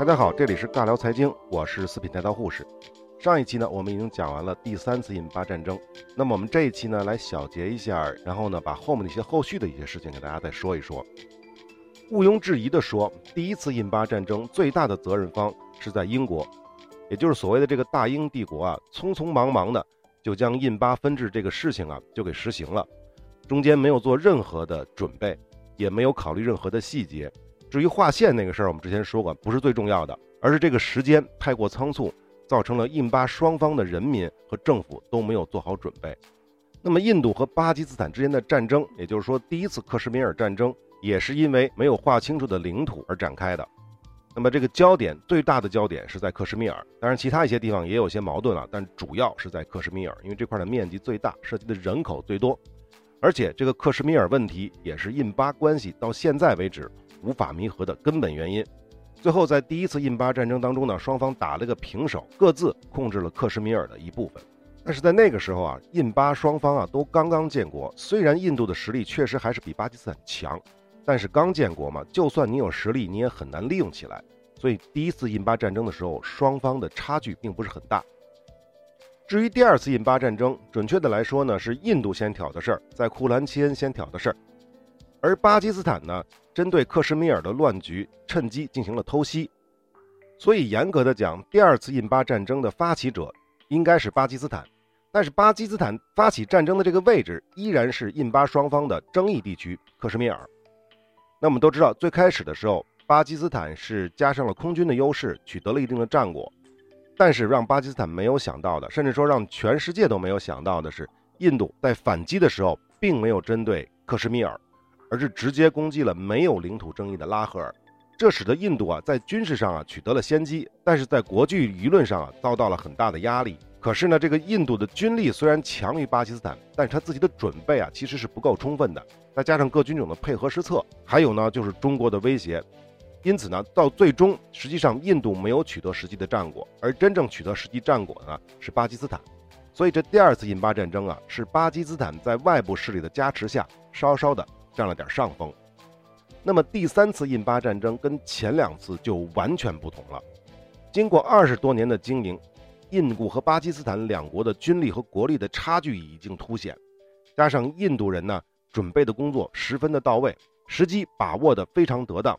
大家好，这里是尬聊财经，我是四品带刀护士。上一期呢，我们已经讲完了第三次印巴战争。那么我们这一期呢，来小结一下，然后呢，把后面的一些后续的一些事情给大家再说一说。毋庸置疑的说，第一次印巴战争最大的责任方是在英国，也就是所谓的这个大英帝国啊，匆匆忙忙的就将印巴分治这个事情啊就给实行了，中间没有做任何的准备，也没有考虑任何的细节。至于划线那个事儿，我们之前说过，不是最重要的，而是这个时间太过仓促。造成了印巴双方的人民和政府都没有做好准备。那么，印度和巴基斯坦之间的战争，也就是说第一次克什米尔战争，也是因为没有划清楚的领土而展开的。那么，这个焦点最大的焦点是在克什米尔，当然其他一些地方也有些矛盾了，但主要是在克什米尔，因为这块的面积最大，涉及的人口最多，而且这个克什米尔问题也是印巴关系到现在为止无法弥合的根本原因。最后，在第一次印巴战争当中呢，双方打了个平手，各自控制了克什米尔的一部分。但是在那个时候啊，印巴双方啊都刚刚建国，虽然印度的实力确实还是比巴基斯坦强，但是刚建国嘛，就算你有实力，你也很难利用起来。所以第一次印巴战争的时候，双方的差距并不是很大。至于第二次印巴战争，准确的来说呢，是印度先挑的事儿，在库兰奇恩先挑的事儿，而巴基斯坦呢。针对克什米尔的乱局，趁机进行了偷袭，所以严格的讲，第二次印巴战争的发起者应该是巴基斯坦，但是巴基斯坦发起战争的这个位置依然是印巴双方的争议地区克什米尔。那我们都知道，最开始的时候，巴基斯坦是加上了空军的优势，取得了一定的战果，但是让巴基斯坦没有想到的，甚至说让全世界都没有想到的是，印度在反击的时候并没有针对克什米尔。而是直接攻击了没有领土争议的拉合尔，这使得印度啊在军事上啊取得了先机，但是在国际舆论上啊遭到了很大的压力。可是呢，这个印度的军力虽然强于巴基斯坦，但是他自己的准备啊其实是不够充分的，再加上各军种的配合失策，还有呢就是中国的威胁，因此呢到最终实际上印度没有取得实际的战果，而真正取得实际战果呢是巴基斯坦。所以这第二次印巴战争啊是巴基斯坦在外部势力的加持下稍稍的。占了点上风，那么第三次印巴战争跟前两次就完全不同了。经过二十多年的经营，印度和巴基斯坦两国的军力和国力的差距已经凸显，加上印度人呢准备的工作十分的到位，时机把握的非常得当。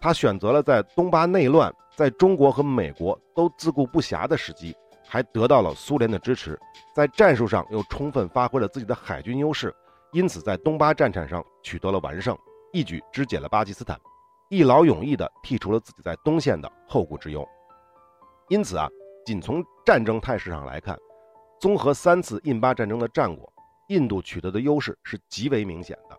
他选择了在东巴内乱、在中国和美国都自顾不暇的时机，还得到了苏联的支持，在战术上又充分发挥了自己的海军优势。因此，在东巴战场上取得了完胜，一举肢解了巴基斯坦，一劳永逸地剔除了自己在东线的后顾之忧。因此啊，仅从战争态势上来看，综合三次印巴战争的战果，印度取得的优势是极为明显的。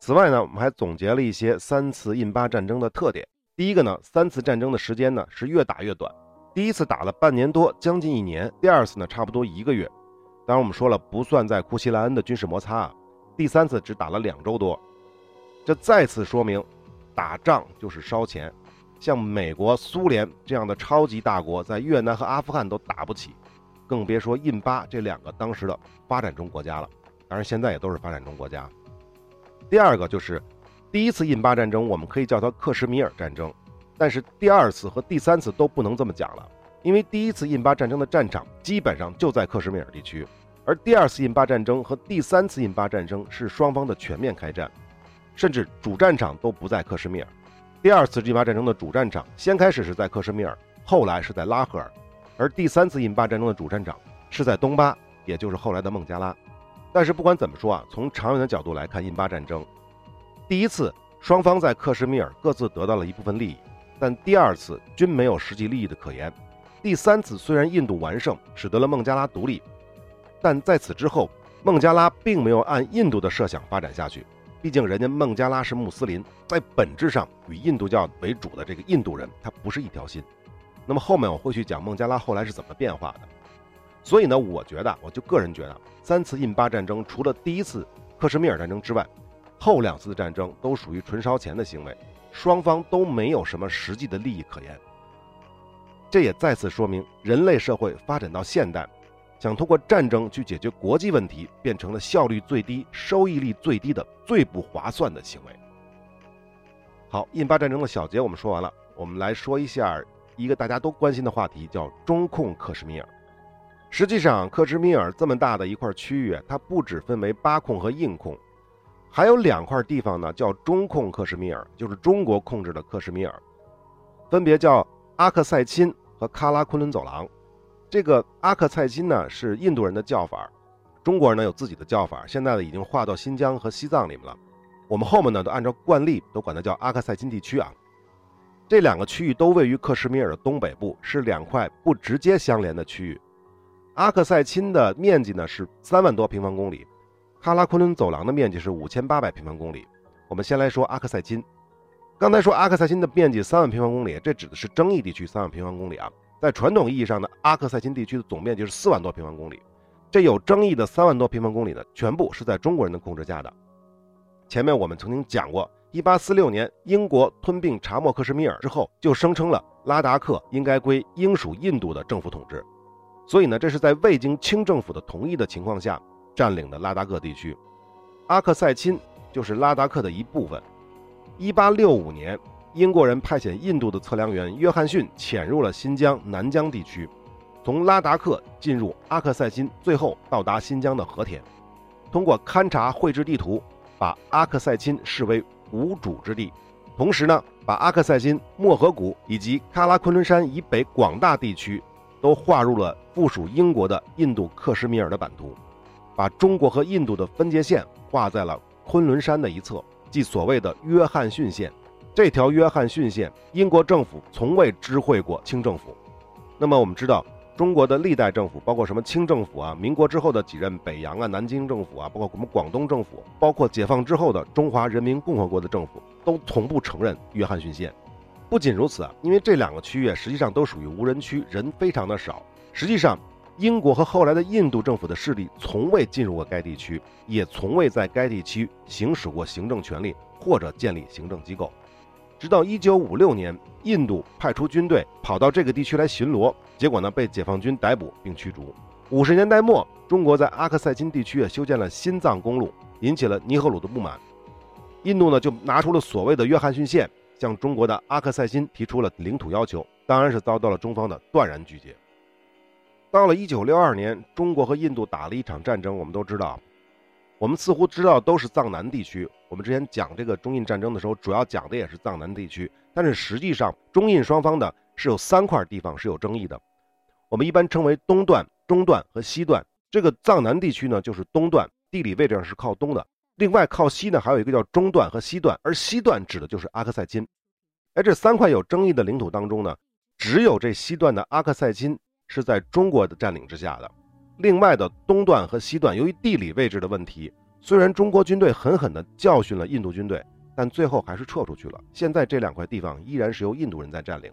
此外呢，我们还总结了一些三次印巴战争的特点。第一个呢，三次战争的时间呢是越打越短，第一次打了半年多，将近一年；第二次呢，差不多一个月。当然，我们说了，不算在库奇莱恩的军事摩擦啊。第三次只打了两周多，这再次说明，打仗就是烧钱。像美国、苏联这样的超级大国，在越南和阿富汗都打不起，更别说印巴这两个当时的发展中国家了。当然，现在也都是发展中国家。第二个就是，第一次印巴战争，我们可以叫它克什米尔战争，但是第二次和第三次都不能这么讲了，因为第一次印巴战争的战场基本上就在克什米尔地区。而第二次印巴战争和第三次印巴战争是双方的全面开战，甚至主战场都不在克什米尔。第二次印巴战争的主战场先开始是在克什米尔，后来是在拉合尔，而第三次印巴战争的主战场是在东巴，也就是后来的孟加拉。但是不管怎么说啊，从长远的角度来看，印巴战争第一次双方在克什米尔各自得到了一部分利益，但第二次均没有实际利益的可言。第三次虽然印度完胜，使得了孟加拉独立。但在此之后，孟加拉并没有按印度的设想发展下去。毕竟人家孟加拉是穆斯林，在本质上与印度教为主的这个印度人，他不是一条心。那么后面我会去讲孟加拉后来是怎么变化的。所以呢，我觉得，我就个人觉得，三次印巴战争除了第一次克什米尔战争之外，后两次战争都属于纯烧钱的行为，双方都没有什么实际的利益可言。这也再次说明，人类社会发展到现代。想通过战争去解决国际问题，变成了效率最低、收益率最低的最不划算的行为。好，印巴战争的小结我们说完了，我们来说一下一个大家都关心的话题，叫中控克什米尔。实际上，克什米尔这么大的一块区域，它不只分为巴控和印控，还有两块地方呢，叫中控克什米尔，就是中国控制的克什米尔，分别叫阿克塞钦和喀拉昆仑走廊。这个阿克塞钦呢是印度人的叫法，中国人呢有自己的叫法，现在呢已经划到新疆和西藏里面了。我们后面呢都按照惯例都管它叫阿克塞钦地区啊。这两个区域都位于克什米尔的东北部，是两块不直接相连的区域。阿克塞钦的面积呢是三万多平方公里，喀拉昆仑走廊的面积是五千八百平方公里。我们先来说阿克塞钦。刚才说阿克塞钦的面积三万平方公里，这指的是争议地区三万平方公里啊。在传统意义上的阿克塞钦地区的总面积是四万多平方公里，这有争议的三万多平方公里呢，全部是在中国人的控制下的。前面我们曾经讲过，一八四六年英国吞并查莫克什米尔之后，就声称了拉达克应该归英属印度的政府统治。所以呢，这是在未经清政府的同意的情况下占领的拉达克地区，阿克塞钦就是拉达克的一部分。一八六五年，英国人派遣印度的测量员约翰逊潜入了新疆南疆地区，从拉达克进入阿克塞钦，最后到达新疆的和田。通过勘察绘制地图，把阿克塞钦视为无主之地，同时呢，把阿克塞钦、漠河谷以及喀拉昆仑山以北广大地区。都划入了附属英国的印度克什米尔的版图，把中国和印度的分界线画在了昆仑山的一侧，即所谓的约翰逊线。这条约翰逊线，英国政府从未知会过清政府。那么我们知道，中国的历代政府，包括什么清政府啊，民国之后的几任北洋啊、南京政府啊，包括我们广东政府，包括解放之后的中华人民共和国的政府，都从不承认约翰逊线。不仅如此啊，因为这两个区域实际上都属于无人区，人非常的少。实际上，英国和后来的印度政府的势力从未进入过该地区，也从未在该地区行使过行政权力或者建立行政机构。直到1956年，印度派出军队跑到这个地区来巡逻，结果呢被解放军逮捕并驱逐。五十年代末，中国在阿克塞钦地区啊修建了新藏公路，引起了尼赫鲁的不满。印度呢就拿出了所谓的约翰逊线。向中国的阿克塞钦提出了领土要求，当然是遭到了中方的断然拒绝。到了1962年，中国和印度打了一场战争。我们都知道，我们似乎知道都是藏南地区。我们之前讲这个中印战争的时候，主要讲的也是藏南地区。但是实际上，中印双方的是有三块地方是有争议的。我们一般称为东段、中段和西段。这个藏南地区呢，就是东段，地理位置上是靠东的。另外靠西呢，还有一个叫中段和西段，而西段指的就是阿克塞钦。哎，这三块有争议的领土当中呢，只有这西段的阿克塞钦是在中国的占领之下的。另外的东段和西段，由于地理位置的问题，虽然中国军队狠狠地教训了印度军队，但最后还是撤出去了。现在这两块地方依然是由印度人在占领。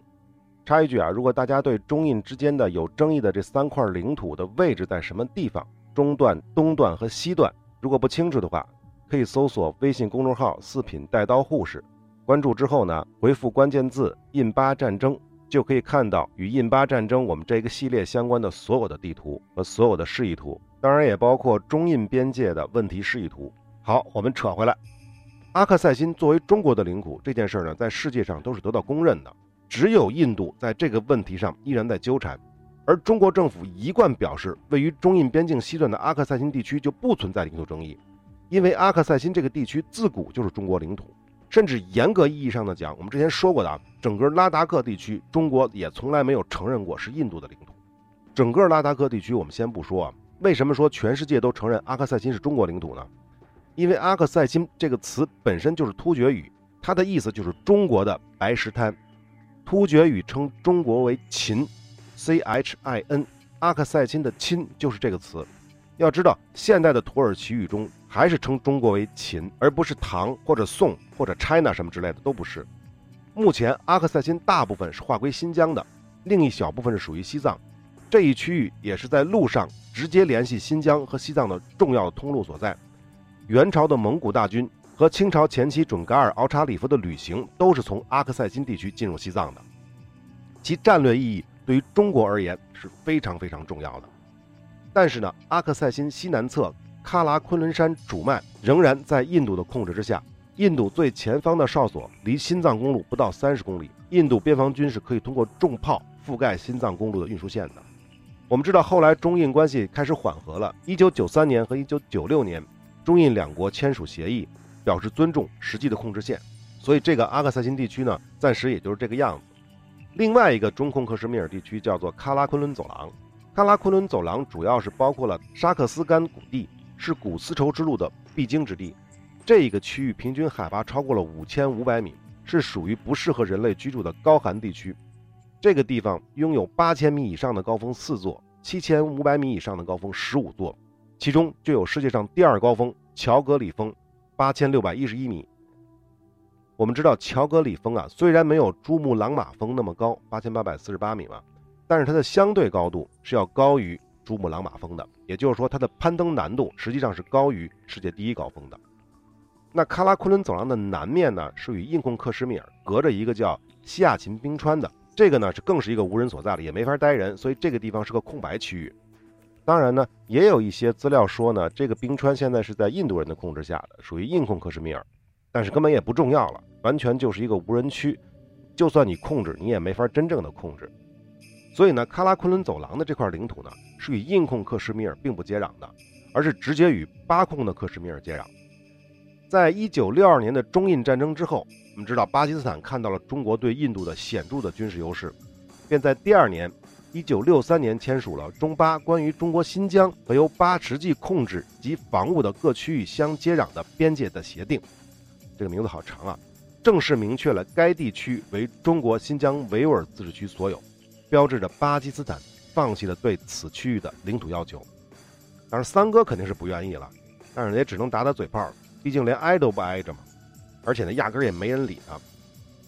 插一句啊，如果大家对中印之间的有争议的这三块领土的位置在什么地方，中段、东段和西段，如果不清楚的话，可以搜索微信公众号“四品带刀护士”，关注之后呢，回复关键字“印巴战争”，就可以看到与印巴战争我们这个系列相关的所有的地图和所有的示意图，当然也包括中印边界的问题示意图。好，我们扯回来，阿克塞钦作为中国的领土这件事呢，在世界上都是得到公认的，只有印度在这个问题上依然在纠缠，而中国政府一贯表示，位于中印边境西段的阿克塞钦地区就不存在领土争议。因为阿克塞钦这个地区自古就是中国领土，甚至严格意义上的讲，我们之前说过的啊，整个拉达克地区，中国也从来没有承认过是印度的领土。整个拉达克地区，我们先不说啊，为什么说全世界都承认阿克塞钦是中国领土呢？因为阿克塞钦这个词本身就是突厥语，它的意思就是中国的白石滩。突厥语称中国为秦，C H I N，阿克塞钦的钦就是这个词。要知道，现代的土耳其语中。还是称中国为秦，而不是唐或者宋或者 China 什么之类的都不是。目前阿克塞钦大部分是划归新疆的，另一小部分是属于西藏。这一区域也是在路上直接联系新疆和西藏的重要通路所在。元朝的蒙古大军和清朝前期准噶尔敖察里夫的旅行都是从阿克塞钦地区进入西藏的，其战略意义对于中国而言是非常非常重要的。但是呢，阿克塞钦西南侧。喀拉昆仑山主脉仍然在印度的控制之下。印度最前方的哨所离新藏公路不到三十公里，印度边防军是可以通过重炮覆盖新藏公路的运输线的。我们知道，后来中印关系开始缓和了。一九九三年和一九九六年，中印两国签署协议，表示尊重实际的控制线。所以，这个阿克塞钦地区呢，暂时也就是这个样子。另外一个中控克什米尔地区叫做喀拉昆仑走廊，喀拉昆仑走廊主要是包括了沙克斯干谷地，是古丝绸之路的必经之地。这一个区域平均海拔超过了五千五百米，是属于不适合人类居住的高寒地区。这个地方拥有八千米以上的高峰四座，七千五百米以上的高峰十五座，其中就有世界上第二高峰乔格里峰，八千六百一十一米。我们知道乔格里峰啊，虽然没有珠穆朗玛峰那么高，八千八百四十八米嘛，但是它的相对高度是要高于珠穆朗玛峰的，也就是说它的攀登难度实际上是高于世界第一高峰的。那喀拉昆仑走廊的南面呢，是与印控克什米尔隔着一个叫西亚琴冰川的。这个呢是更是一个无人所在了，也没法待人，所以这个地方是个空白区域。当然呢，也有一些资料说呢，这个冰川现在是在印度人的控制下的，属于印控克什米尔，但是根本也不重要了，完全就是一个无人区。就算你控制，你也没法真正的控制。所以呢，喀拉昆仑走廊的这块领土呢，是与印控克什米尔并不接壤的，而是直接与巴控的克什米尔接壤。在一九六二年的中印战争之后。我们知道，巴基斯坦看到了中国对印度的显著的军事优势，便在第二年，一九六三年签署了中巴关于中国新疆和由巴实际控制及防务的各区域相接壤的边界的协定。这个名字好长啊！正式明确了该地区为中国新疆维吾尔自治区所有，标志着巴基斯坦放弃了对此区域的领土要求。当然，三哥肯定是不愿意了，但是也只能打打嘴炮，毕竟连挨都不挨着嘛。而且呢，压根儿也没人理他，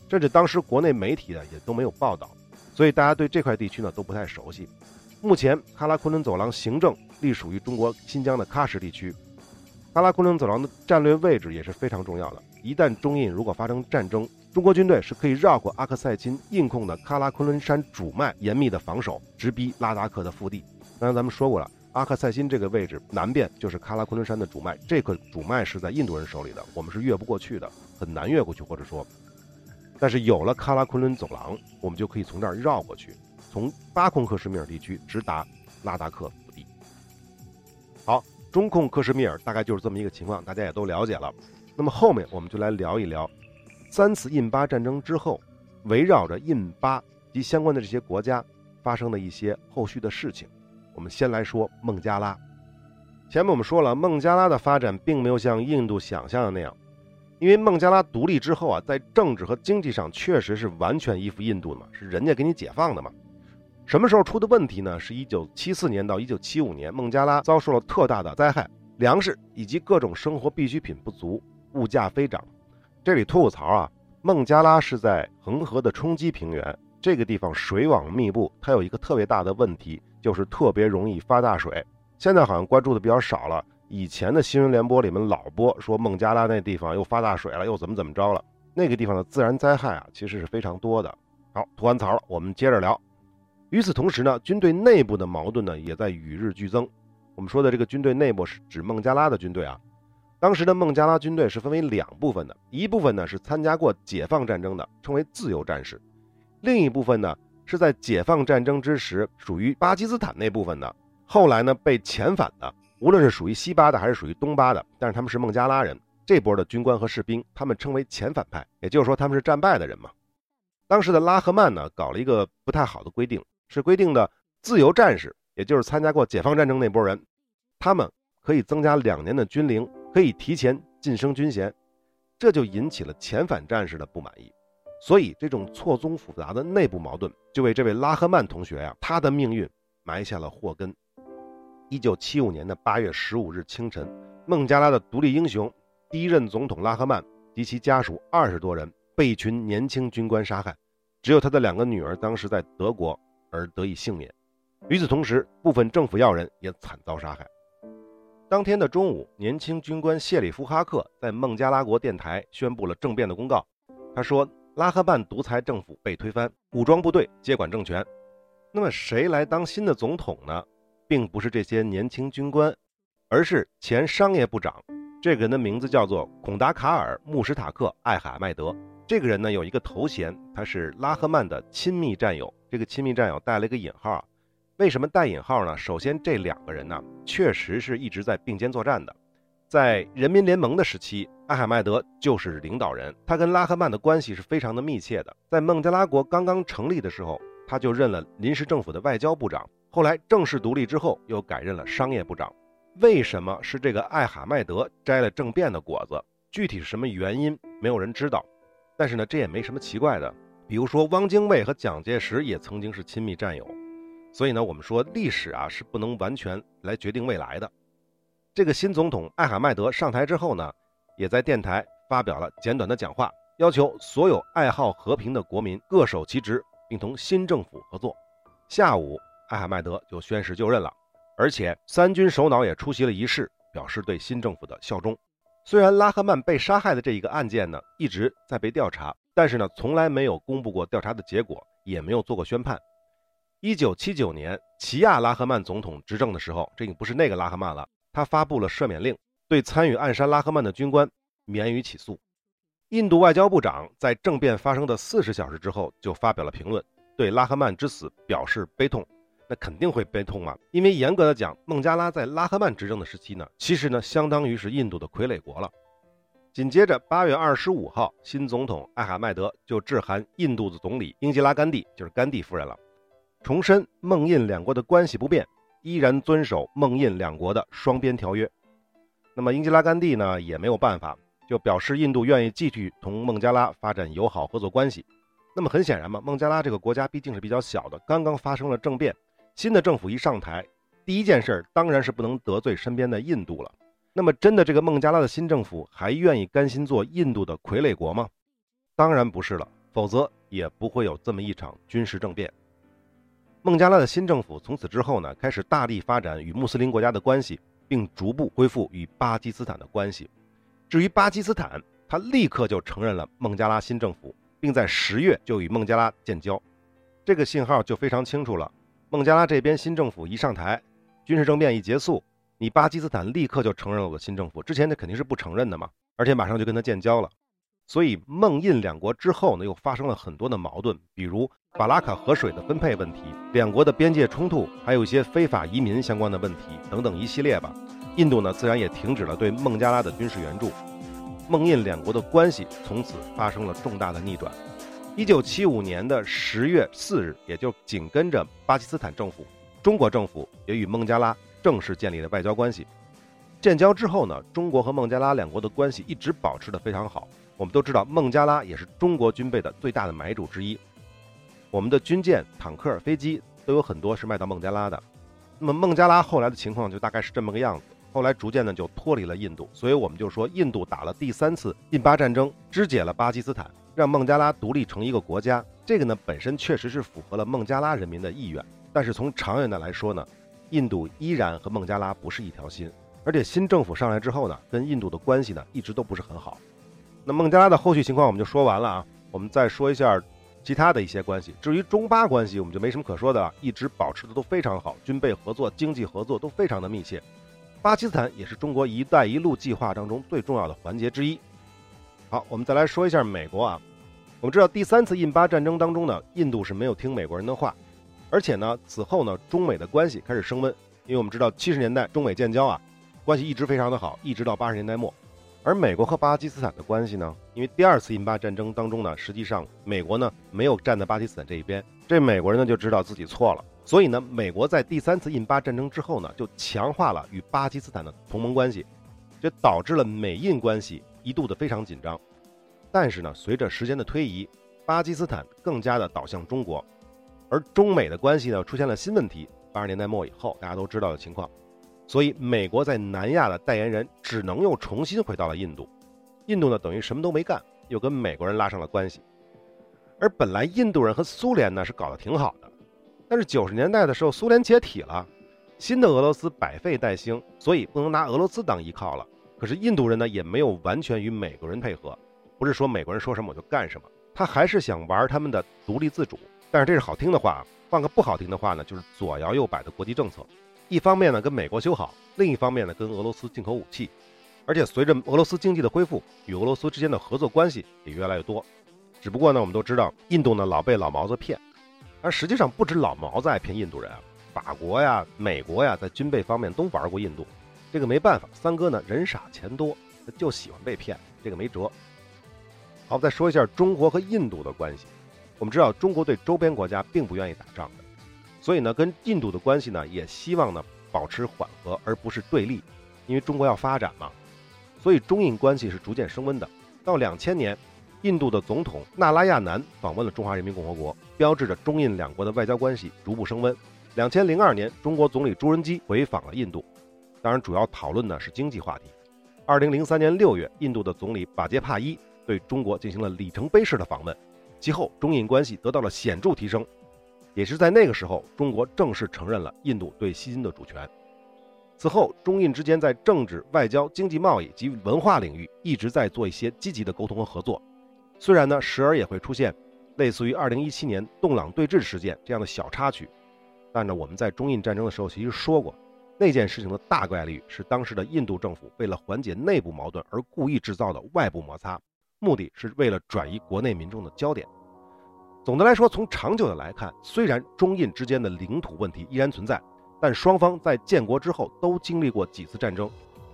甚至当时国内媒体呢也都没有报道，所以大家对这块地区呢都不太熟悉。目前，喀拉昆仑走廊行政隶属于中国新疆的喀什地区。喀拉昆仑走廊的战略位置也是非常重要的。一旦中印如果发生战争，中国军队是可以绕过阿克塞钦印控的喀拉昆仑山主脉，严密的防守，直逼拉达克的腹地。刚才咱们说过了。阿克塞钦这个位置南边就是喀拉昆仑山的主脉，这个主脉是在印度人手里的，我们是越不过去的，很难越过去，或者说，但是有了喀拉昆仑走廊，我们就可以从这儿绕过去，从巴控克什米尔地区直达拉达克腹地。好，中控克什米尔大概就是这么一个情况，大家也都了解了。那么后面我们就来聊一聊三次印巴战争之后，围绕着印巴及相关的这些国家发生的一些后续的事情。我们先来说孟加拉。前面我们说了，孟加拉的发展并没有像印度想象的那样，因为孟加拉独立之后啊，在政治和经济上确实是完全依附印度的嘛，是人家给你解放的嘛。什么时候出的问题呢？是一九七四年到一九七五年，孟加拉遭受了特大的灾害，粮食以及各种生活必需品不足，物价飞涨。这里吐吐槽啊，孟加拉是在恒河的冲积平原，这个地方水网密布，它有一个特别大的问题。就是特别容易发大水，现在好像关注的比较少了。以前的新闻联播里面老播说孟加拉那地方又发大水了，又怎么怎么着了。那个地方的自然灾害啊，其实是非常多的。好，吐完槽了，我们接着聊。与此同时呢，军队内部的矛盾呢也在与日俱增。我们说的这个军队内部是指孟加拉的军队啊。当时的孟加拉军队是分为两部分的，一部分呢是参加过解放战争的，称为自由战士，另一部分呢。是在解放战争之时属于巴基斯坦那部分的，后来呢被遣返的，无论是属于西巴的还是属于东巴的，但是他们是孟加拉人，这波的军官和士兵，他们称为遣返派，也就是说他们是战败的人嘛。当时的拉赫曼呢搞了一个不太好的规定，是规定的自由战士，也就是参加过解放战争那波人，他们可以增加两年的军龄，可以提前晋升军衔，这就引起了遣返战士的不满意。所以，这种错综复杂的内部矛盾，就为这位拉赫曼同学呀，他的命运埋下了祸根。一九七五年的八月十五日清晨，孟加拉的独立英雄、第一任总统拉赫曼及其家属二十多人被一群年轻军官杀害，只有他的两个女儿当时在德国而得以幸免。与此同时，部分政府要人也惨遭杀害。当天的中午，年轻军官谢里夫哈克在孟加拉国电台宣布了政变的公告，他说。拉赫曼独裁政府被推翻，武装部队接管政权。那么谁来当新的总统呢？并不是这些年轻军官，而是前商业部长。这个人的名字叫做孔达卡尔·穆什塔克·艾哈迈德。这个人呢有一个头衔，他是拉赫曼的亲密战友。这个亲密战友带了一个引号，为什么带引号呢？首先，这两个人呢确实是一直在并肩作战的。在人民联盟的时期，艾哈迈德就是领导人，他跟拉赫曼的关系是非常的密切的。在孟加拉国刚刚成立的时候，他就任了临时政府的外交部长。后来正式独立之后，又改任了商业部长。为什么是这个艾哈迈德摘了政变的果子？具体是什么原因，没有人知道。但是呢，这也没什么奇怪的。比如说，汪精卫和蒋介石也曾经是亲密战友。所以呢，我们说历史啊是不能完全来决定未来的。这个新总统艾哈迈德上台之后呢，也在电台发表了简短的讲话，要求所有爱好和平的国民各守其职，并同新政府合作。下午，艾哈迈德就宣誓就任了，而且三军首脑也出席了仪式，表示对新政府的效忠。虽然拉赫曼被杀害的这一个案件呢一直在被调查，但是呢从来没有公布过调查的结果，也没有做过宣判。一九七九年，齐亚拉赫曼总统执政的时候，这已经不是那个拉赫曼了，他发布了赦免令，对参与暗杀拉赫曼的军官免于起诉。印度外交部长在政变发生的四十小时之后就发表了评论，对拉赫曼之死表示悲痛。那肯定会悲痛嘛，因为严格的讲，孟加拉在拉赫曼执政的时期呢，其实呢，相当于是印度的傀儡国了。紧接着，八月二十五号，新总统艾哈迈德就致函印度的总理英吉拉甘地，就是甘地夫人了，重申孟印两国的关系不变，依然遵守孟印两国的双边条约。那么，英吉拉甘地呢，也没有办法，就表示印度愿意继续同孟加拉发展友好合作关系。那么很显然嘛，孟加拉这个国家毕竟是比较小的，刚刚发生了政变。新的政府一上台，第一件事当然是不能得罪身边的印度了。那么，真的这个孟加拉的新政府还愿意甘心做印度的傀儡国吗？当然不是了，否则也不会有这么一场军事政变。孟加拉的新政府从此之后呢，开始大力发展与穆斯林国家的关系，并逐步恢复与巴基斯坦的关系。至于巴基斯坦，他立刻就承认了孟加拉新政府，并在十月就与孟加拉建交。这个信号就非常清楚了。孟加拉这边新政府一上台，军事政变一结束，你巴基斯坦立刻就承认了我的新政府，之前那肯定是不承认的嘛，而且马上就跟他建交了。所以孟印两国之后呢，又发生了很多的矛盾，比如巴拉卡河水的分配问题，两国的边界冲突，还有一些非法移民相关的问题等等一系列吧。印度呢，自然也停止了对孟加拉的军事援助，孟印两国的关系从此发生了重大的逆转。一九七五年的十月四日，也就紧跟着巴基斯坦政府，中国政府也与孟加拉正式建立了外交关系。建交之后呢，中国和孟加拉两国的关系一直保持得非常好。我们都知道，孟加拉也是中国军备的最大的买主之一，我们的军舰、坦克、飞机都有很多是卖到孟加拉的。那么孟加拉后来的情况就大概是这么个样子，后来逐渐呢就脱离了印度，所以我们就说印度打了第三次印巴战争，肢解了巴基斯坦。让孟加拉独立成一个国家，这个呢本身确实是符合了孟加拉人民的意愿。但是从长远的来说呢，印度依然和孟加拉不是一条心。而且新政府上来之后呢，跟印度的关系呢一直都不是很好。那孟加拉的后续情况我们就说完了啊，我们再说一下其他的一些关系。至于中巴关系，我们就没什么可说的了，一直保持的都非常好，军备合作、经济合作都非常的密切。巴基斯坦也是中国“一带一路”计划当中最重要的环节之一。好，我们再来说一下美国啊。我们知道，第三次印巴战争当中呢，印度是没有听美国人的话，而且呢，此后呢，中美的关系开始升温。因为我们知道，七十年代中美建交啊，关系一直非常的好，一直到八十年代末。而美国和巴基斯坦的关系呢，因为第二次印巴战争当中呢，实际上美国呢没有站在巴基斯坦这一边，这美国人呢就知道自己错了，所以呢，美国在第三次印巴战争之后呢，就强化了与巴基斯坦的同盟关系。这导致了美印关系一度的非常紧张，但是呢，随着时间的推移，巴基斯坦更加的倒向中国，而中美的关系呢出现了新问题。八十年代末以后，大家都知道的情况，所以美国在南亚的代言人只能又重新回到了印度，印度呢等于什么都没干，又跟美国人拉上了关系。而本来印度人和苏联呢是搞得挺好的，但是九十年代的时候，苏联解体了。新的俄罗斯百废待兴，所以不能拿俄罗斯当依靠了。可是印度人呢，也没有完全与美国人配合，不是说美国人说什么我就干什么，他还是想玩他们的独立自主。但是这是好听的话，换个不好听的话呢，就是左摇右摆的国际政策。一方面呢跟美国修好，另一方面呢跟俄罗斯进口武器，而且随着俄罗斯经济的恢复，与俄罗斯之间的合作关系也越来越多。只不过呢，我们都知道印度呢老被老毛子骗，而实际上不止老毛子爱骗印度人啊，法国呀、美国呀，在军备方面都玩过印度。这个没办法，三哥呢人傻钱多，就喜欢被骗，这个没辙。好，再说一下中国和印度的关系。我们知道中国对周边国家并不愿意打仗，所以呢，跟印度的关系呢也希望呢保持缓和，而不是对立，因为中国要发展嘛。所以中印关系是逐渐升温的。到两千年。印度的总统纳拉亚南访问了中华人民共和国，标志着中印两国的外交关系逐步升温。两千零二年，中国总理朱镕基回访了印度，当然主要讨论的是经济话题。二零零三年六月，印度的总理巴杰帕伊对中国进行了里程碑式的访问，其后中印关系得到了显著提升。也是在那个时候，中国正式承认了印度对西金的主权。此后，中印之间在政治、外交、经济贸易及文化领域一直在做一些积极的沟通和合作。虽然呢，时而也会出现类似于2017年洞朗对峙事件这样的小插曲，但呢，我们在中印战争的时候其实说过，那件事情的大概率是当时的印度政府为了缓解内部矛盾而故意制造的外部摩擦，目的是为了转移国内民众的焦点。总的来说，从长久的来看，虽然中印之间的领土问题依然存在，但双方在建国之后都经历过几次战争，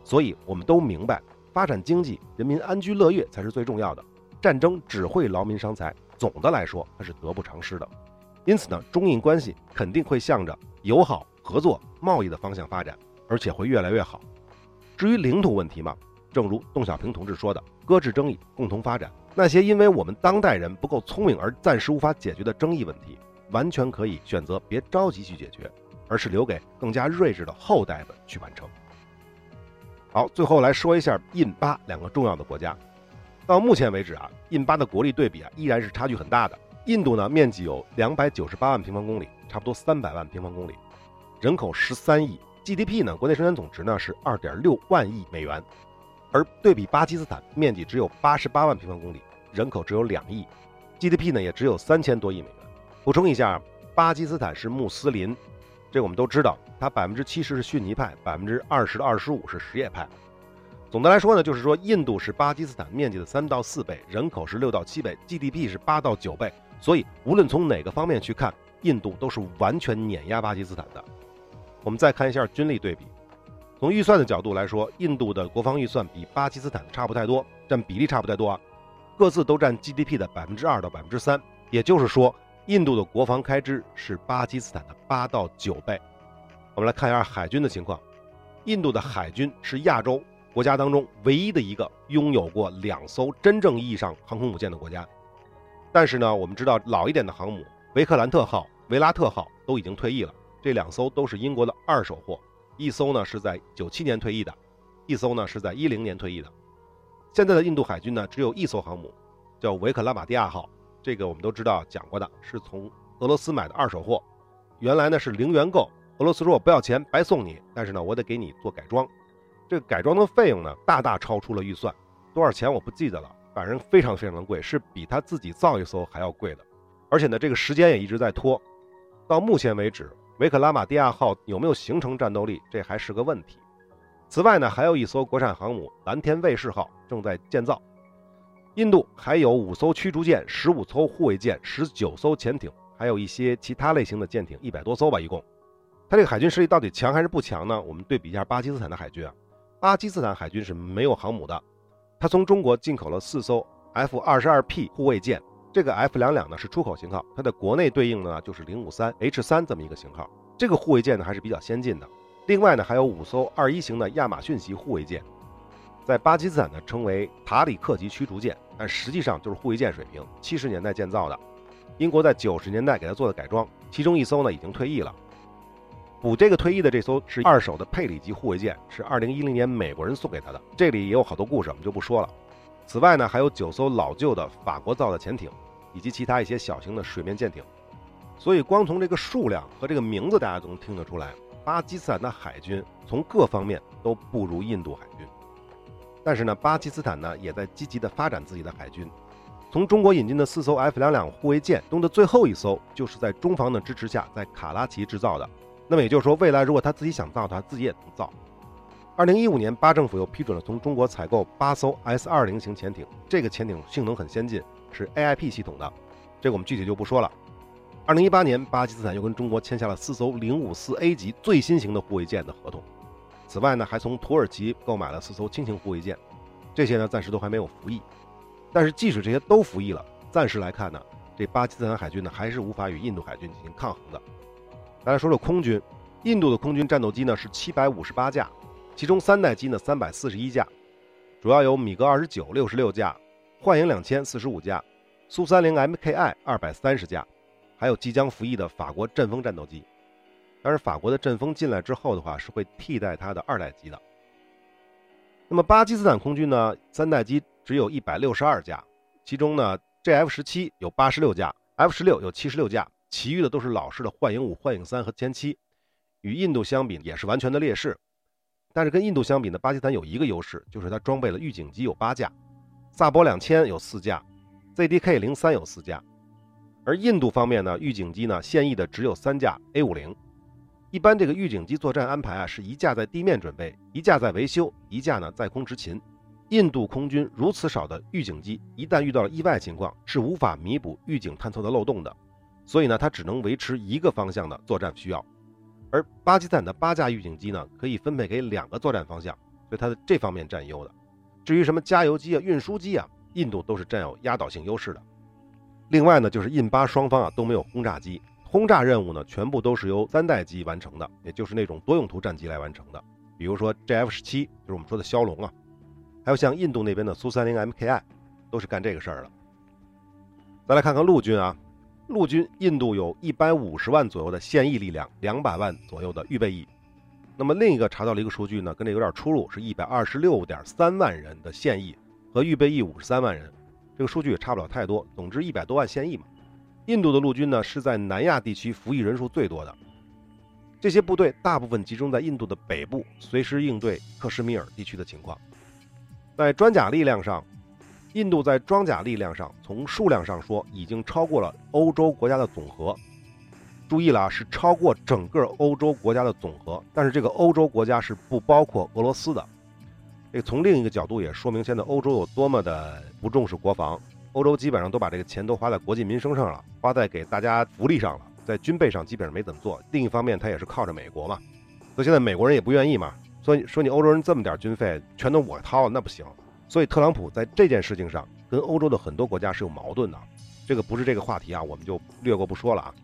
所以我们都明白，发展经济、人民安居乐业才是最重要的。战争只会劳民伤财，总的来说它是得不偿失的。因此呢，中印关系肯定会向着友好、合作、贸易的方向发展，而且会越来越好。至于领土问题嘛，正如邓小平同志说的：“搁置争议，共同发展。”那些因为我们当代人不够聪明而暂时无法解决的争议问题，完全可以选择别着急去解决，而是留给更加睿智的后代们去完成。好，最后来说一下印巴两个重要的国家。到目前为止啊，印巴的国力对比啊，依然是差距很大的。印度呢，面积有两百九十八万平方公里，差不多三百万平方公里，人口十三亿，GDP 呢，国内生产总值呢是二点六万亿美元。而对比巴基斯坦，面积只有八十八万平方公里，人口只有两亿，GDP 呢也只有三千多亿美元。补充一下，巴基斯坦是穆斯林，这我们都知道，它百分之七十是逊尼派，百分之二十的二十五是什叶派。总的来说呢，就是说，印度是巴基斯坦面积的三到四倍，人口是六到七倍，GDP 是八到九倍，所以无论从哪个方面去看，印度都是完全碾压巴基斯坦的。我们再看一下军力对比，从预算的角度来说，印度的国防预算比巴基斯坦差不太多，占比例差不太多啊，各自都占 GDP 的百分之二到百分之三，也就是说，印度的国防开支是巴基斯坦的八到九倍。我们来看一下海军的情况，印度的海军是亚洲。国家当中唯一的一个拥有过两艘真正意义上航空母舰的国家，但是呢，我们知道老一点的航母维克兰特号、维拉特号都已经退役了，这两艘都是英国的二手货，一艘呢是在九七年退役的，一艘呢是在一零年退役的。现在的印度海军呢只有一艘航母，叫维克拉玛蒂亚号，这个我们都知道讲过的，是从俄罗斯买的二手货，原来呢是零元购，俄罗斯说我不要钱，白送你，但是呢我得给你做改装。这个改装的费用呢，大大超出了预算，多少钱我不记得了，反正非常非常的贵，是比他自己造一艘还要贵的。而且呢，这个时间也一直在拖。到目前为止，维克拉玛蒂亚号有没有形成战斗力，这还是个问题。此外呢，还有一艘国产航母蓝天卫士号正在建造。印度还有五艘驱逐舰、十五艘护卫舰、十九艘潜艇，还有一些其他类型的舰艇，一百多艘吧，一共。它这个海军实力到底强还是不强呢？我们对比一下巴基斯坦的海军啊。巴基斯坦海军是没有航母的，它从中国进口了四艘 F 二十二 P 护卫舰，这个 F 两两呢是出口型号，它的国内对应呢就是零五三 H 三这么一个型号。这个护卫舰呢还是比较先进的。另外呢还有五艘二一型的亚马逊级护卫舰，在巴基斯坦呢称为塔里克级驱逐舰，但实际上就是护卫舰水平，七十年代建造的。英国在九十年代给它做的改装，其中一艘呢已经退役了。补这个退役的这艘是二手的佩里级护卫舰，是二零一零年美国人送给他的。这里也有好多故事，我们就不说了。此外呢，还有九艘老旧的法国造的潜艇，以及其他一些小型的水面舰艇。所以光从这个数量和这个名字，大家都能听得出来，巴基斯坦的海军从各方面都不如印度海军。但是呢，巴基斯坦呢也在积极的发展自己的海军。从中国引进的四艘 F 两两护卫舰中的最后一艘，就是在中方的支持下在卡拉奇制造的。那么也就是说，未来如果他自己想造，他自己也能造。二零一五年，巴政府又批准了从中国采购八艘 S 二零型潜艇，这个潜艇性能很先进，是 AIP 系统的，这个我们具体就不说了。二零一八年，巴基斯坦又跟中国签下了四艘零五四 A 级最新型的护卫舰的合同。此外呢，还从土耳其购买了四艘轻型护卫舰，这些呢暂时都还没有服役。但是即使这些都服役了，暂时来看呢，这巴基斯坦海军呢还是无法与印度海军进行抗衡的。大家说说空军，印度的空军战斗机呢是七百五十八架，其中三代机呢三百四十一架，主要有米格二十九六十六架，幻影两千四十五架，苏三零 MKI 二百三十架。还有即将服役的法国阵风战斗机，但是法国的阵风进来之后的话，是会替代它的二代机的。那么巴基斯坦空军呢，三代机只有一百六十二架，其中呢，JF 十七有八十六架，F 十六有七十六架，其余的都是老式的幻影五、幻影三和歼七，与印度相比也是完全的劣势。但是跟印度相比呢，巴基斯坦有一个优势，就是它装备了预警机有八架，萨博两千有四架，ZDK 零三有四架。而印度方面呢，预警机呢现役的只有三架 A 五零。一般这个预警机作战安排啊，是一架在地面准备，一架在维修，一架呢在空执勤。印度空军如此少的预警机，一旦遇到了意外情况，是无法弥补预警探测的漏洞的。所以呢，它只能维持一个方向的作战需要。而巴基斯坦的八架预警机呢，可以分配给两个作战方向，所以它的这方面占优的。至于什么加油机啊、运输机啊，印度都是占有压倒性优势的。另外呢，就是印巴双方啊都没有轰炸机，轰炸任务呢全部都是由三代机完成的，也就是那种多用途战机来完成的。比如说 JF 十七，就是我们说的枭龙啊，还有像印度那边的苏三零 MKI，都是干这个事儿的。再来看看陆军啊，陆军印度有一百五十万左右的现役力量，两百万左右的预备役。那么另一个查到了一个数据呢，跟这有点出入，是一百二十六点三万人的现役和预备役五十三万人。这个数据也差不了太多，总之一百多万现役嘛。印度的陆军呢是在南亚地区服役人数最多的，这些部队大部分集中在印度的北部，随时应对克什米尔地区的情况。在装甲力量上，印度在装甲力量上从数量上说已经超过了欧洲国家的总和。注意了啊，是超过整个欧洲国家的总和，但是这个欧洲国家是不包括俄罗斯的。这从另一个角度也说明现在欧洲有多么的不重视国防。欧洲基本上都把这个钱都花在国计民生上了，花在给大家福利上了，在军备上基本上没怎么做。另一方面，他也是靠着美国嘛，所以现在美国人也不愿意嘛。所以说你欧洲人这么点军费全都我掏，那不行。所以特朗普在这件事情上跟欧洲的很多国家是有矛盾的。这个不是这个话题啊，我们就略过不说了啊。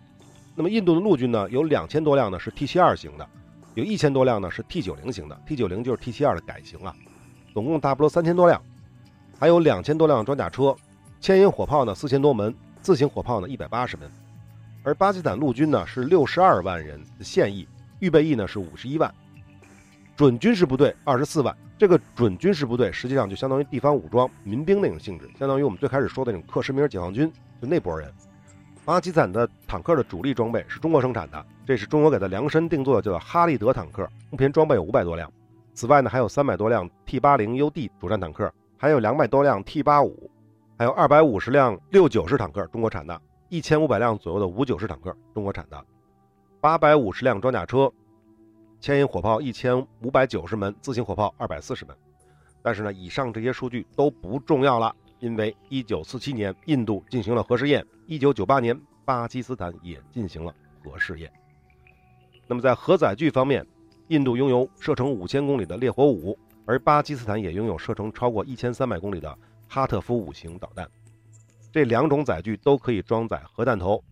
那么印度的陆军呢，有两千多辆呢是 T 七二型的，有一千多辆呢是 T 九零型的，T 九零就是 T 七二的改型啊。总共差不多三千多辆，还有两千多辆装甲车，牵引火炮呢四千多门，自行火炮呢一百八十门。而巴基斯坦陆军呢是六十二万人的现役，预备役呢是五十一万，准军事部队二十四万。这个准军事部队实际上就相当于地方武装民兵那种性质，相当于我们最开始说的那种克什米尔解放军，就那波人。巴基斯坦的坦克的主力装备是中国生产的，这是中国给他量身定做的，叫哈利德坦克，目前装备有五百多辆。此外呢，还有三百多辆 T 八零 UD 主战坦克，还有两百多辆 T 八五，还有二百五十辆六九式坦克，中国产的，一千五百辆左右的五九式坦克，中国产的，八百五十辆装甲车，牵引火炮一千五百九十门，自行火炮二百四十门。但是呢，以上这些数据都不重要了，因为一九四七年印度进行了核试验，一九九八年巴基斯坦也进行了核试验。那么在核载具方面，印度拥有射程五千公里的烈火五，而巴基斯坦也拥有射程超过一千三百公里的哈特夫五型导弹。这两种载具都可以装载核弹头。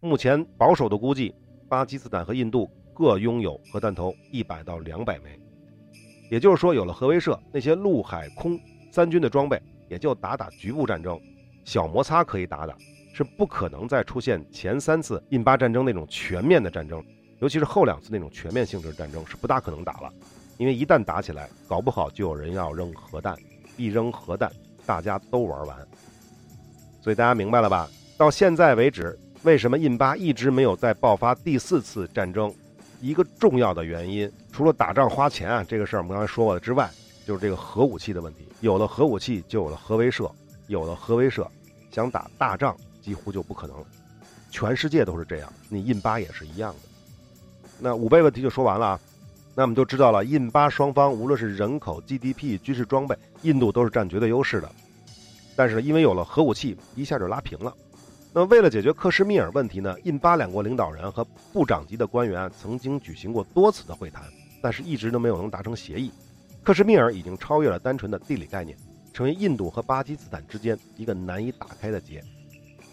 目前保守的估计，巴基斯坦和印度各拥有核弹头一百到两百枚。也就是说，有了核威慑，那些陆海空三军的装备也就打打局部战争，小摩擦可以打打，是不可能再出现前三次印巴战争那种全面的战争。尤其是后两次那种全面性质的战争是不大可能打了，因为一旦打起来，搞不好就有人要扔核弹，一扔核弹，大家都玩完。所以大家明白了吧？到现在为止，为什么印巴一直没有再爆发第四次战争？一个重要的原因，除了打仗花钱啊这个事儿我们刚才说过了之外，就是这个核武器的问题。有了核武器，就有了核威慑，有了核威慑，想打大仗几乎就不可能了。全世界都是这样，你印巴也是一样的。那五倍问题就说完了啊，那我们就知道了，印巴双方无论是人口、GDP、军事装备，印度都是占绝对优势的。但是呢因为有了核武器，一下就拉平了。那为了解决克什米尔问题呢，印巴两国领导人和部长级的官员曾经举行过多次的会谈，但是一直都没有能达成协议。克什米尔已经超越了单纯的地理概念，成为印度和巴基斯坦之间一个难以打开的结。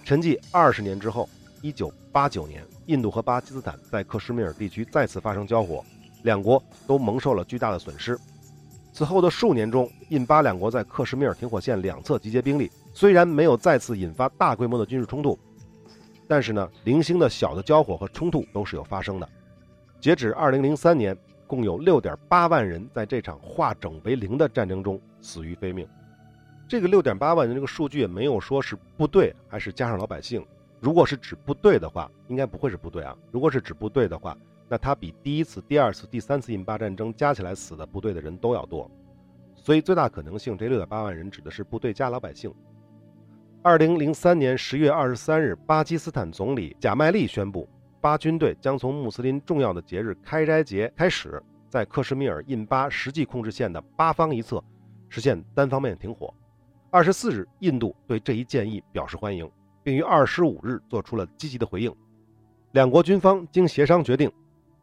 沉寂二十年之后，一九八九年，印度和巴基斯坦在克什米尔地区再次发生交火，两国都蒙受了巨大的损失。此后的数年中，印巴两国在克什米尔停火线两侧集结兵力，虽然没有再次引发大规模的军事冲突，但是呢，零星的小的交火和冲突都是有发生的。截止二零零三年。共有六点八万人在这场化整为零的战争中死于非命。这个六点八万人这个数据也没有说是部队还是加上老百姓。如果是指部队的话，应该不会是部队啊。如果是指部队的话，那他比第一次、第二次、第三次印巴战争加起来死的部队的人都要多。所以最大可能性，这六点八万人指的是部队加老百姓。二零零三年十月二十三日，巴基斯坦总理贾麦利宣布。巴军队将从穆斯林重要的节日开斋节开始，在克什米尔印巴实际控制线的巴方一侧实现单方面停火。二十四日，印度对这一建议表示欢迎，并于二十五日做出了积极的回应。两国军方经协商决定，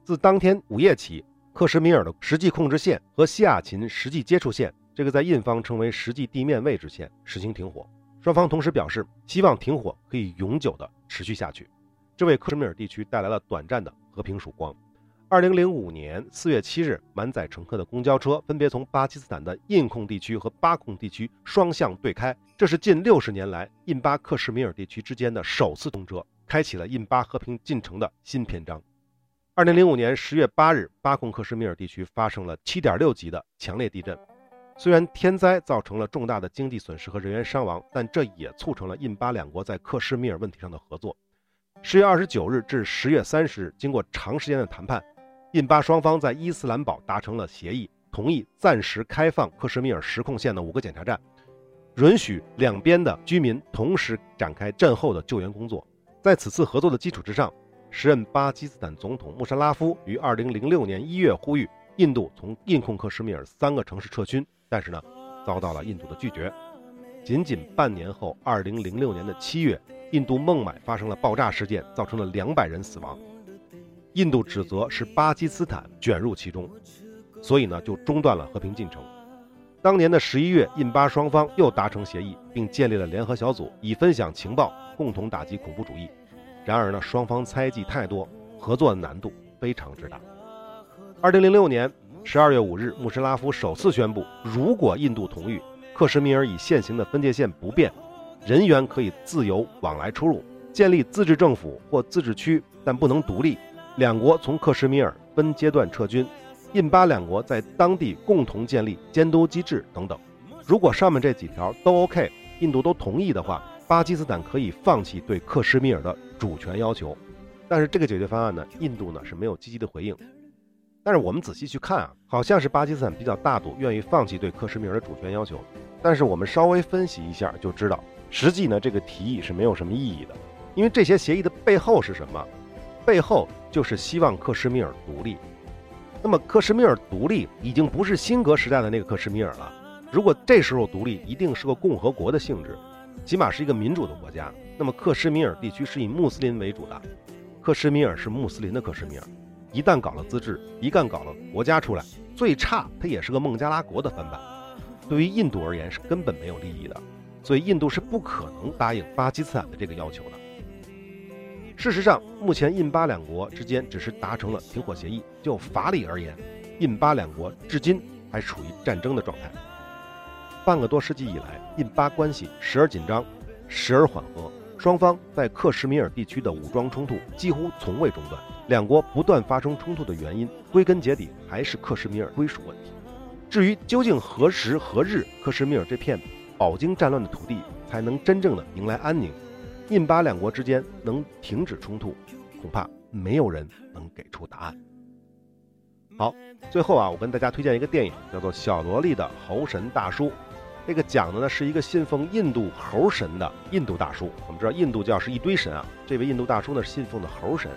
自当天午夜起，克什米尔的实际控制线和西亚琴实际接触线（这个在印方称为实际地面位置线）实行停火。双方同时表示，希望停火可以永久的持续下去。这为克什米尔地区带来了短暂的和平曙光。二零零五年四月七日，满载乘客的公交车分别从巴基斯坦的印控地区和巴控地区双向对开，这是近六十年来印巴克什米尔地区之间的首次通车，开启了印巴和平进程的新篇章。二零零五年十月八日，巴控克什米尔地区发生了七点六级的强烈地震，虽然天灾造成了重大的经济损失和人员伤亡，但这也促成了印巴两国在克什米尔问题上的合作。十月二十九日至十月三十日，经过长时间的谈判，印巴双方在伊斯兰堡达成了协议，同意暂时开放克什米尔实控线的五个检查站，允许两边的居民同时展开战后的救援工作。在此次合作的基础之上，时任巴基斯坦总统穆沙拉夫于二零零六年一月呼吁印度从印控克什米尔三个城市撤军，但是呢，遭到了印度的拒绝。仅仅半年后，二零零六年的七月。印度孟买发生了爆炸事件，造成了两百人死亡。印度指责是巴基斯坦卷入其中，所以呢就中断了和平进程。当年的十一月，印巴双方又达成协议，并建立了联合小组，以分享情报，共同打击恐怖主义。然而呢，双方猜忌太多，合作的难度非常之大。二零零六年十二月五日，穆什拉夫首次宣布，如果印度同意，克什米尔以现行的分界线不变。人员可以自由往来出入，建立自治政府或自治区，但不能独立。两国从克什米尔分阶段撤军，印巴两国在当地共同建立监督机制等等。如果上面这几条都 OK，印度都同意的话，巴基斯坦可以放弃对克什米尔的主权要求。但是这个解决方案呢，印度呢是没有积极的回应。但是我们仔细去看啊，好像是巴基斯坦比较大度，愿意放弃对克什米尔的主权要求。但是我们稍微分析一下就知道。实际呢，这个提议是没有什么意义的，因为这些协议的背后是什么？背后就是希望克什米尔独立。那么克什米尔独立已经不是辛格时代的那个克什米尔了。如果这时候独立，一定是个共和国的性质，起码是一个民主的国家。那么克什米尔地区是以穆斯林为主的，克什米尔是穆斯林的克什米尔。一旦搞了自治，一旦搞了国家出来，最差它也是个孟加拉国的翻版。对于印度而言是根本没有利益的。所以，印度是不可能答应巴基斯坦的这个要求的。事实上，目前印巴两国之间只是达成了停火协议。就法理而言，印巴两国至今还处于战争的状态。半个多世纪以来，印巴关系时而紧张，时而缓和。双方在克什米尔地区的武装冲突几乎从未中断。两国不断发生冲突的原因，归根结底还是克什米尔归属问题。至于究竟何时何日，克什米尔这片……饱经战乱的土地才能真正的迎来安宁，印巴两国之间能停止冲突，恐怕没有人能给出答案。好，最后啊，我跟大家推荐一个电影，叫做《小萝莉的猴神大叔》。这个讲的呢是一个信奉印度猴神的印度大叔。我们知道印度教是一堆神啊，这位印度大叔呢是信奉的猴神。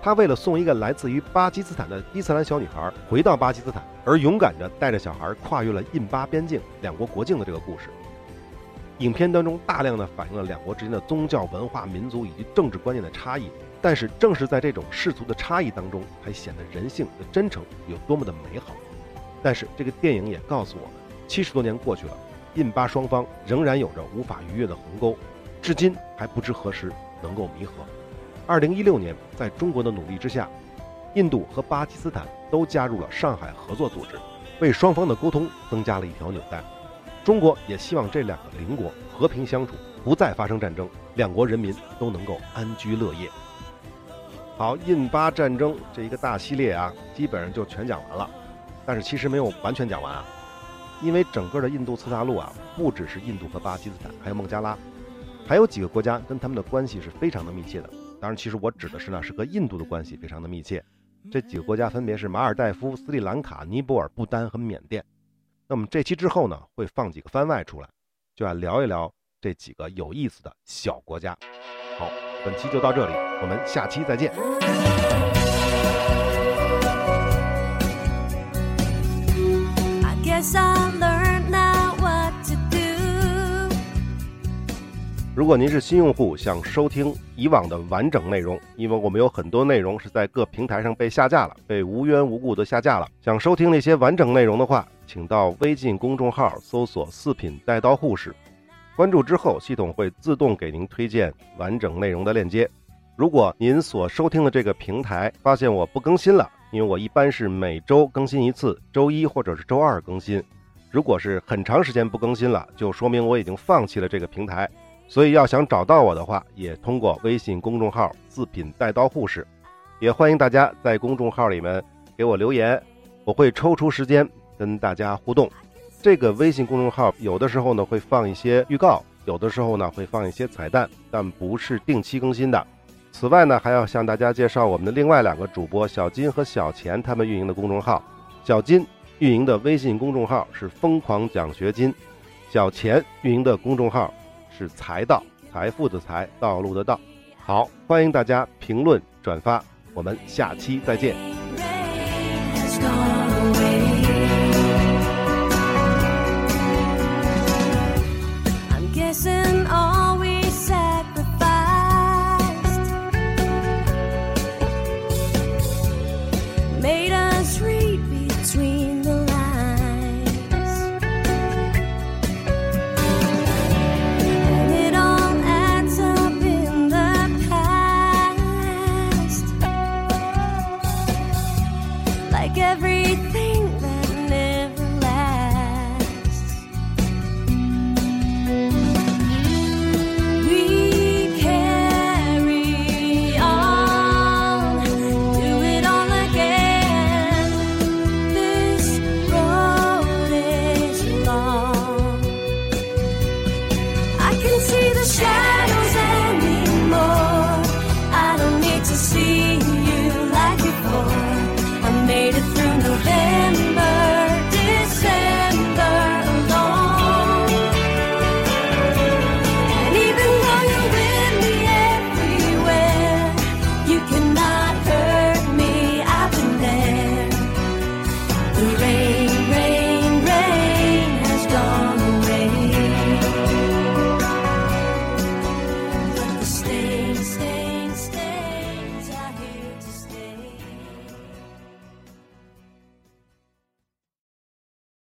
他为了送一个来自于巴基斯坦的伊斯兰小女孩回到巴基斯坦，而勇敢地带着小孩跨越了印巴边境两国国境的这个故事。影片当中大量的反映了两国之间的宗教、文化、民族以及政治观念的差异，但是正是在这种世俗的差异当中，才显得人性的真诚有多么的美好。但是这个电影也告诉我们，七十多年过去了，印巴双方仍然有着无法逾越的鸿沟，至今还不知何时能够弥合。二零一六年，在中国的努力之下，印度和巴基斯坦都加入了上海合作组织，为双方的沟通增加了一条纽带。中国也希望这两个邻国和平相处，不再发生战争，两国人民都能够安居乐业。好，印巴战争这一个大系列啊，基本上就全讲完了。但是其实没有完全讲完啊，因为整个的印度次大陆啊，不只是印度和巴基斯坦，还有孟加拉，还有几个国家跟他们的关系是非常的密切的。当然，其实我指的是呢，是和印度的关系非常的密切。这几个国家分别是马尔代夫、斯里兰卡、尼泊尔、不丹和缅甸。那么这期之后呢，会放几个番外出来，就要聊一聊这几个有意思的小国家。好，本期就到这里，我们下期再见。如果您是新用户，想收听以往的完整内容，因为我们有很多内容是在各平台上被下架了，被无缘无故的下架了。想收听那些完整内容的话，请到微信公众号搜索“四品带刀护士”，关注之后，系统会自动给您推荐完整内容的链接。如果您所收听的这个平台发现我不更新了，因为我一般是每周更新一次，周一或者是周二更新。如果是很长时间不更新了，就说明我已经放弃了这个平台。所以要想找到我的话，也通过微信公众号“四品带刀护士”，也欢迎大家在公众号里面给我留言，我会抽出时间跟大家互动。这个微信公众号有的时候呢会放一些预告，有的时候呢会放一些彩蛋，但不是定期更新的。此外呢，还要向大家介绍我们的另外两个主播小金和小钱他们运营的公众号。小金运营的微信公众号是“疯狂奖学金”，小钱运营的公众号。是财道，财富的财，道路的道。好，欢迎大家评论转发，我们下期再见。